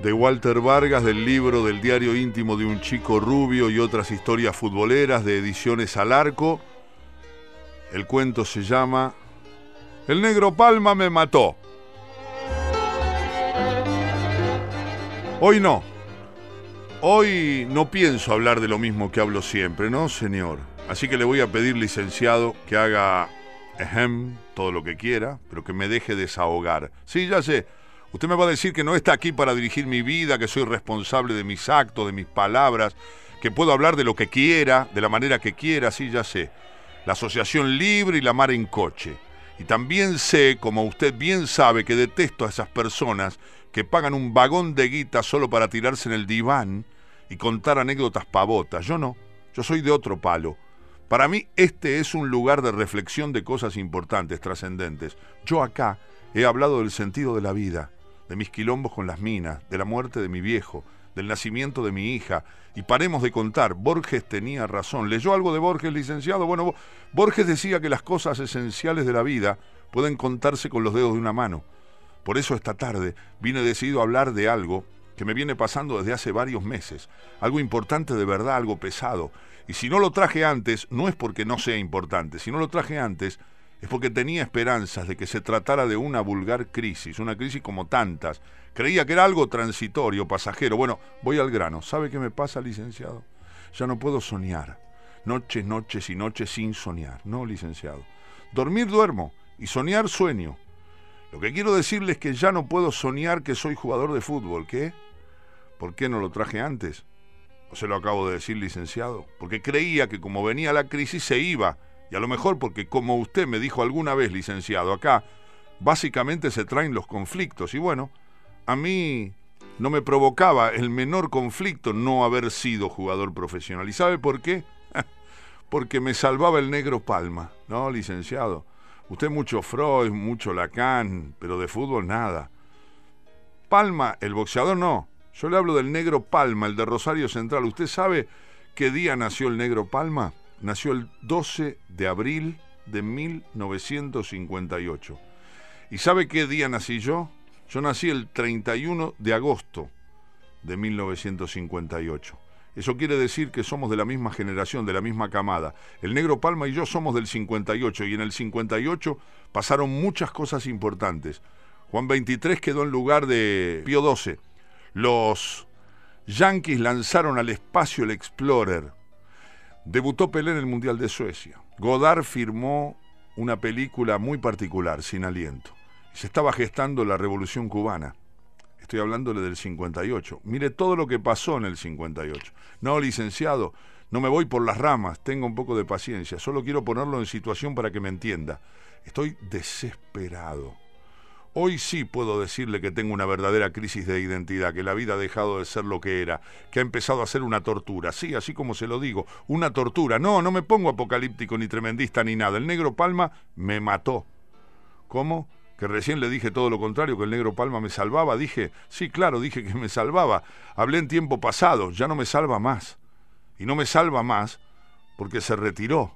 de Walter Vargas del libro del diario íntimo de un chico rubio y otras historias futboleras de ediciones al arco. El cuento se llama El negro Palma me mató. Hoy no. Hoy no pienso hablar de lo mismo que hablo siempre, ¿no, señor? Así que le voy a pedir, licenciado, que haga ejem, todo lo que quiera, pero que me deje desahogar. Sí, ya sé. Usted me va a decir que no está aquí para dirigir mi vida, que soy responsable de mis actos, de mis palabras, que puedo hablar de lo que quiera, de la manera que quiera, sí, ya sé. La asociación libre y la mar en coche. Y también sé, como usted bien sabe, que detesto a esas personas que pagan un vagón de guita solo para tirarse en el diván y contar anécdotas pavotas. Yo no, yo soy de otro palo. Para mí este es un lugar de reflexión de cosas importantes, trascendentes. Yo acá he hablado del sentido de la vida, de mis quilombos con las minas, de la muerte de mi viejo, del nacimiento de mi hija. Y paremos de contar, Borges tenía razón. ¿Leyó algo de Borges, licenciado? Bueno, Borges decía que las cosas esenciales de la vida pueden contarse con los dedos de una mano. Por eso esta tarde vine decidido a hablar de algo que me viene pasando desde hace varios meses. Algo importante de verdad, algo pesado. Y si no lo traje antes, no es porque no sea importante. Si no lo traje antes, es porque tenía esperanzas de que se tratara de una vulgar crisis, una crisis como tantas. Creía que era algo transitorio, pasajero. Bueno, voy al grano. ¿Sabe qué me pasa, licenciado? Ya no puedo soñar. Noches, noches y noches sin soñar. No, licenciado. Dormir duermo y soñar sueño. Lo que quiero decirles es que ya no puedo soñar que soy jugador de fútbol. ¿Qué? ¿Por qué no lo traje antes? ¿O se lo acabo de decir, licenciado? Porque creía que como venía la crisis se iba y a lo mejor porque, como usted me dijo alguna vez, licenciado, acá básicamente se traen los conflictos. Y bueno, a mí no me provocaba el menor conflicto no haber sido jugador profesional. ¿Y sabe por qué? porque me salvaba el negro Palma, ¿no, licenciado? Usted mucho Freud, mucho Lacan, pero de fútbol nada. Palma, el boxeador no. Yo le hablo del negro Palma, el de Rosario Central. ¿Usted sabe qué día nació el negro Palma? Nació el 12 de abril de 1958. ¿Y sabe qué día nací yo? Yo nací el 31 de agosto de 1958. Eso quiere decir que somos de la misma generación, de la misma camada. El negro Palma y yo somos del 58 y en el 58 pasaron muchas cosas importantes. Juan 23 quedó en lugar de Pío 12. Los Yankees lanzaron al espacio el Explorer. Debutó Pelé en el Mundial de Suecia. Godard firmó una película muy particular, Sin Aliento. Se estaba gestando la Revolución Cubana. Estoy hablándole del 58. Mire todo lo que pasó en el 58. No, licenciado, no me voy por las ramas, tengo un poco de paciencia. Solo quiero ponerlo en situación para que me entienda. Estoy desesperado. Hoy sí puedo decirle que tengo una verdadera crisis de identidad, que la vida ha dejado de ser lo que era, que ha empezado a ser una tortura. Sí, así como se lo digo, una tortura. No, no me pongo apocalíptico ni tremendista ni nada. El negro Palma me mató. ¿Cómo? Que recién le dije todo lo contrario, que el negro Palma me salvaba. Dije, sí, claro, dije que me salvaba. Hablé en tiempo pasado, ya no me salva más. Y no me salva más porque se retiró.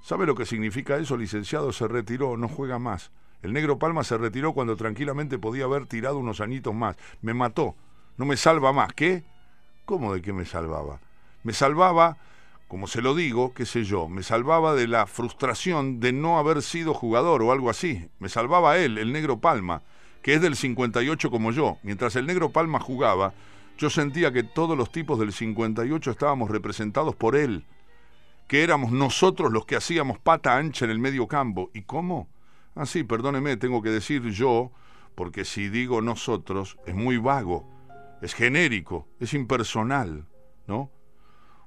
¿Sabe lo que significa eso, licenciado? Se retiró, no juega más. El negro Palma se retiró cuando tranquilamente podía haber tirado unos añitos más. Me mató. No me salva más. ¿Qué? ¿Cómo de qué me salvaba? Me salvaba, como se lo digo, qué sé yo, me salvaba de la frustración de no haber sido jugador o algo así. Me salvaba él, el negro Palma, que es del 58 como yo. Mientras el negro Palma jugaba, yo sentía que todos los tipos del 58 estábamos representados por él, que éramos nosotros los que hacíamos pata ancha en el medio campo. ¿Y cómo? Ah, sí, perdóneme, tengo que decir yo, porque si digo nosotros es muy vago, es genérico, es impersonal, ¿no?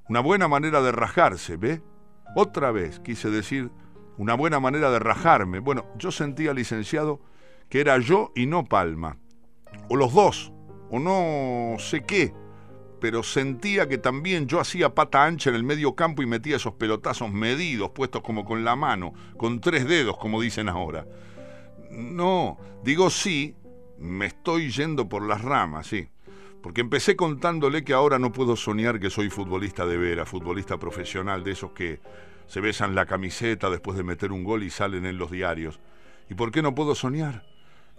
Una buena manera de rajarse, ¿ve? Otra vez quise decir una buena manera de rajarme. Bueno, yo sentía, licenciado, que era yo y no Palma. O los dos, o no sé qué pero sentía que también yo hacía pata ancha en el medio campo y metía esos pelotazos medidos, puestos como con la mano, con tres dedos, como dicen ahora. No, digo sí, me estoy yendo por las ramas, sí. Porque empecé contándole que ahora no puedo soñar que soy futbolista de vera, futbolista profesional, de esos que se besan la camiseta después de meter un gol y salen en los diarios. ¿Y por qué no puedo soñar?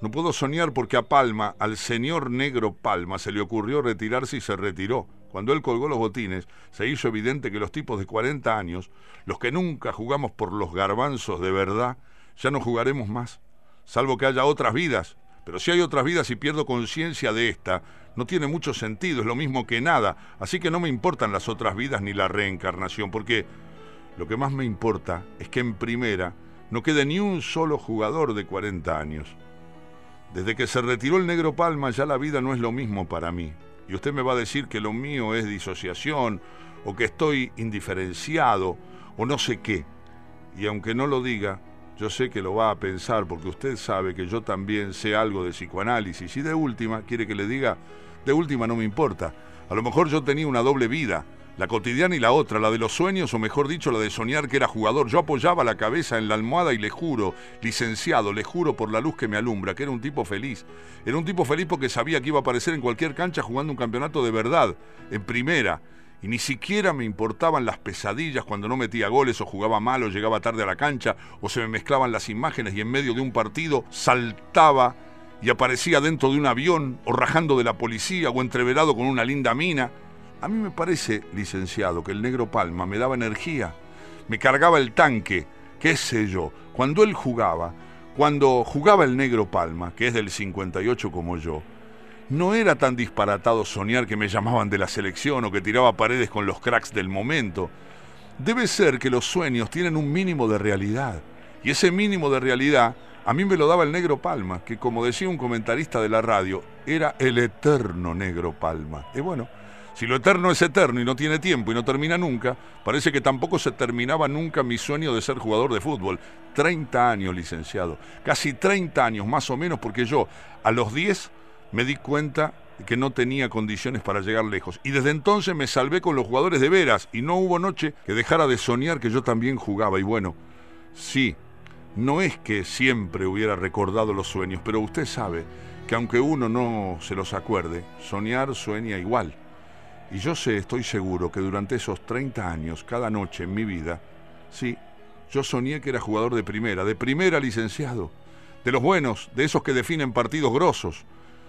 No puedo soñar porque a Palma, al señor negro Palma, se le ocurrió retirarse y se retiró. Cuando él colgó los botines, se hizo evidente que los tipos de 40 años, los que nunca jugamos por los garbanzos de verdad, ya no jugaremos más, salvo que haya otras vidas. Pero si hay otras vidas y pierdo conciencia de esta, no tiene mucho sentido, es lo mismo que nada. Así que no me importan las otras vidas ni la reencarnación, porque lo que más me importa es que en primera no quede ni un solo jugador de 40 años. Desde que se retiró el negro Palma ya la vida no es lo mismo para mí. Y usted me va a decir que lo mío es disociación, o que estoy indiferenciado, o no sé qué. Y aunque no lo diga, yo sé que lo va a pensar porque usted sabe que yo también sé algo de psicoanálisis y de última, quiere que le diga, de última no me importa. A lo mejor yo tenía una doble vida la cotidiana y la otra, la de los sueños, o mejor dicho, la de soñar que era jugador. Yo apoyaba la cabeza en la almohada y le juro, licenciado, le juro por la luz que me alumbra, que era un tipo feliz. Era un tipo feliz porque sabía que iba a aparecer en cualquier cancha jugando un campeonato de verdad, en primera. Y ni siquiera me importaban las pesadillas cuando no metía goles o jugaba mal o llegaba tarde a la cancha o se me mezclaban las imágenes y en medio de un partido saltaba y aparecía dentro de un avión o rajando de la policía o entreverado con una linda mina. A mí me parece, licenciado, que el negro Palma me daba energía, me cargaba el tanque, qué sé yo. Cuando él jugaba, cuando jugaba el negro Palma, que es del 58 como yo, no era tan disparatado soñar que me llamaban de la selección o que tiraba paredes con los cracks del momento. Debe ser que los sueños tienen un mínimo de realidad. Y ese mínimo de realidad a mí me lo daba el negro Palma, que como decía un comentarista de la radio, era el eterno negro Palma. Y bueno, si lo eterno es eterno y no tiene tiempo y no termina nunca, parece que tampoco se terminaba nunca mi sueño de ser jugador de fútbol. 30 años, licenciado. Casi 30 años más o menos, porque yo a los 10 me di cuenta que no tenía condiciones para llegar lejos. Y desde entonces me salvé con los jugadores de veras y no hubo noche que dejara de soñar que yo también jugaba. Y bueno, sí, no es que siempre hubiera recordado los sueños, pero usted sabe que aunque uno no se los acuerde, soñar sueña igual. Y yo sé, estoy seguro, que durante esos 30 años, cada noche en mi vida, sí, yo soñé que era jugador de primera, de primera licenciado, de los buenos, de esos que definen partidos grosos.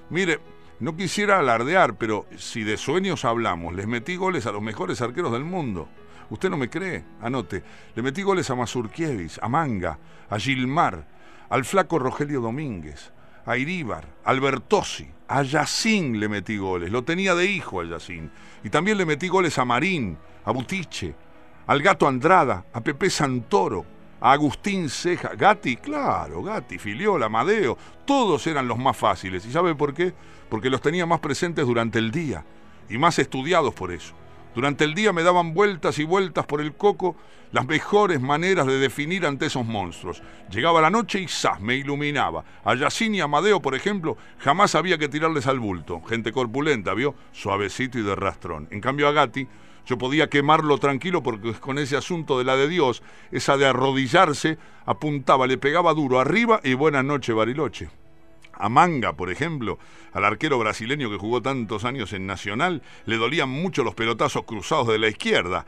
Mire, no quisiera alardear, pero si de sueños hablamos, les metí goles a los mejores arqueros del mundo. Usted no me cree, anote. Le metí goles a Mazurkiewicz, a Manga, a Gilmar, al flaco Rogelio Domínguez, a Iríbar, Albertosi, a Yacín le metí goles. Lo tenía de hijo a Yacín. Y también le metí goles a Marín, a Butiche, al gato Andrada, a Pepe Santoro, a Agustín Ceja, Gatti, claro, Gatti, Filiola, Amadeo, todos eran los más fáciles. ¿Y sabe por qué? Porque los tenía más presentes durante el día y más estudiados por eso. Durante el día me daban vueltas y vueltas por el coco las mejores maneras de definir ante esos monstruos. Llegaba la noche y ¡zas! me iluminaba. A Yacine y Amadeo, por ejemplo, jamás había que tirarles al bulto. Gente corpulenta, ¿vio? Suavecito y de rastrón. En cambio a Gatti yo podía quemarlo tranquilo porque con ese asunto de la de Dios, esa de arrodillarse, apuntaba, le pegaba duro arriba y buenas noches Bariloche a Manga, por ejemplo, al arquero brasileño que jugó tantos años en Nacional, le dolían mucho los pelotazos cruzados de la izquierda.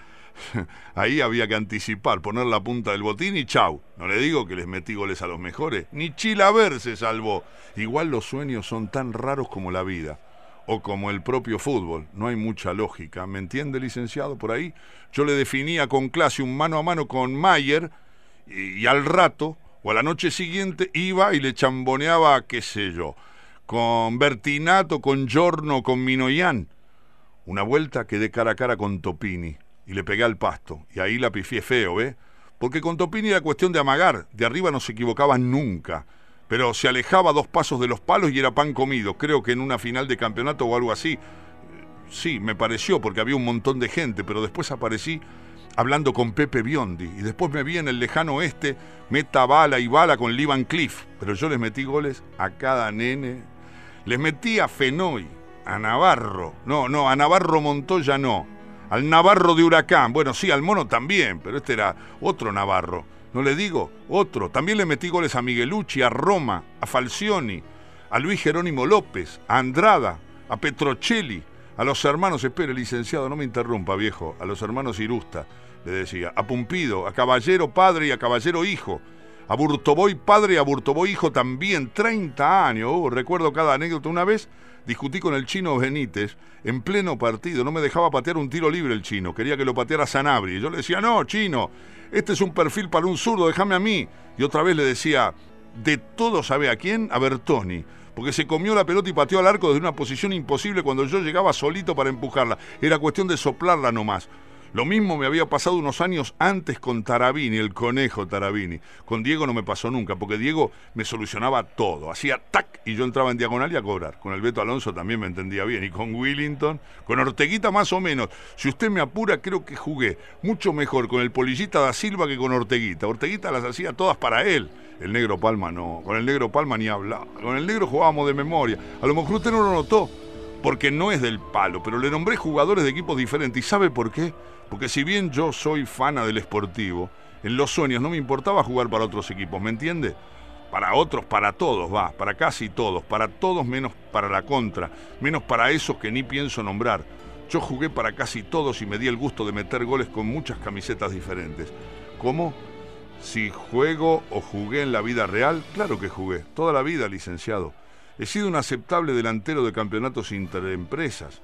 Ahí había que anticipar, poner la punta del botín y chau. No le digo que les metí goles a los mejores, ni Chilaver se salvó. Igual los sueños son tan raros como la vida, o como el propio fútbol. No hay mucha lógica. ¿Me entiende, licenciado? Por ahí yo le definía con clase un mano a mano con Mayer y al rato o a la noche siguiente iba y le chamboneaba, qué sé yo, con Bertinato, con Giorno, con Minoyan. Una vuelta quedé cara a cara con Topini y le pegué al pasto. Y ahí la pifié feo, ¿ve? Porque con Topini era cuestión de amagar, de arriba no se equivocaba nunca. Pero se alejaba dos pasos de los palos y era pan comido. Creo que en una final de campeonato o algo así. Sí, me pareció porque había un montón de gente, pero después aparecí hablando con Pepe Biondi. Y después me vi en el lejano oeste, meta bala y bala con Lee Cliff. Pero yo les metí goles a cada nene. Les metí a Fenoy, a Navarro. No, no, a Navarro Montoya no. Al Navarro de Huracán. Bueno, sí, al Mono también, pero este era otro Navarro. No le digo, otro. También le metí goles a Miguelucci, a Roma, a Falcioni, a Luis Jerónimo López, a Andrada, a Petrocelli, a los hermanos, espere, licenciado, no me interrumpa, viejo, a los hermanos Irusta, le decía, a Pumpido, a Caballero Padre y a Caballero Hijo, A Burtoboy padre y a Burtoboy hijo también, 30 años. Oh, recuerdo cada anécdota. Una vez discutí con el chino Benítez en pleno partido. No me dejaba patear un tiro libre el chino. Quería que lo pateara Sanabri. Yo le decía, no, chino, este es un perfil para un zurdo, déjame a mí. Y otra vez le decía, de todo sabe a quién, a Bertoni porque se comió la pelota y pateó al arco desde una posición imposible cuando yo llegaba solito para empujarla. Era cuestión de soplarla nomás. Lo mismo me había pasado unos años antes con Tarabini, el conejo Tarabini. Con Diego no me pasó nunca, porque Diego me solucionaba todo. Hacía tac y yo entraba en diagonal y a cobrar. Con el Beto Alonso también me entendía bien. Y con Willington, con Orteguita más o menos. Si usted me apura, creo que jugué mucho mejor con el Polillita da Silva que con Orteguita. Orteguita las hacía todas para él. El negro Palma no. Con el negro Palma ni hablaba. Con el negro jugábamos de memoria. A lo mejor usted no lo notó, porque no es del palo, pero le nombré jugadores de equipos diferentes. ¿Y sabe por qué? Porque si bien yo soy fana del esportivo, en los sueños no me importaba jugar para otros equipos, ¿me entiende? Para otros, para todos, va, para casi todos, para todos menos para la contra, menos para esos que ni pienso nombrar. Yo jugué para casi todos y me di el gusto de meter goles con muchas camisetas diferentes. ¿Cómo? Si juego o jugué en la vida real, claro que jugué, toda la vida, licenciado. He sido un aceptable delantero de campeonatos interempresas.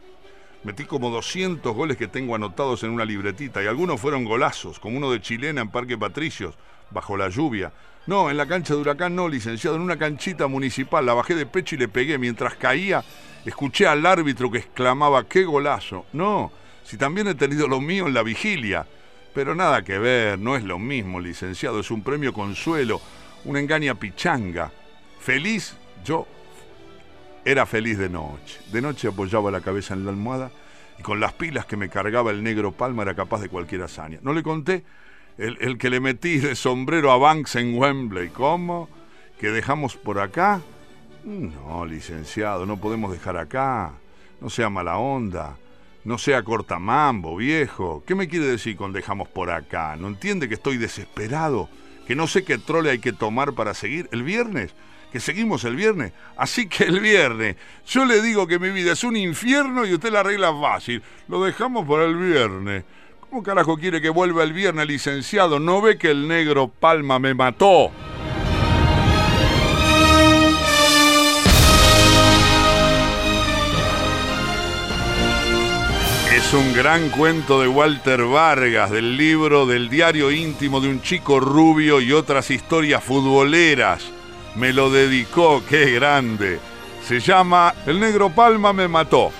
Metí como 200 goles que tengo anotados en una libretita y algunos fueron golazos, como uno de Chilena en Parque Patricios, bajo la lluvia. No, en la cancha de Huracán no, licenciado, en una canchita municipal. La bajé de pecho y le pegué. Mientras caía, escuché al árbitro que exclamaba, ¡qué golazo! No, si también he tenido lo mío en la vigilia. Pero nada que ver, no es lo mismo, licenciado, es un premio consuelo, una engaña pichanga. Feliz, yo era feliz de noche. De noche apoyaba la cabeza en la almohada y con las pilas que me cargaba el negro Palma era capaz de cualquier hazaña. No le conté el, que le metí de sombrero a Banks en Wembley. ¿Cómo? ¿Que dejamos por acá? No, licenciado, no podemos dejar acá. No sea mala onda. No sea cortamambo, viejo. ¿Qué me quiere decir con dejamos por acá? ¿No entiende que estoy desesperado? ¿Que no sé qué trole hay que tomar para seguir? ¿El viernes? Que seguimos el viernes. Así que el viernes, yo le digo que mi vida es un infierno y usted la arregla fácil. Lo dejamos para el viernes. ¿Cómo carajo quiere que vuelva el viernes, licenciado? ¿No ve que el negro Palma me mató? Es un gran cuento de Walter Vargas, del libro del diario íntimo de un chico rubio y otras historias futboleras me lo dedicó, qué grande. Se llama El negro Palma me mató.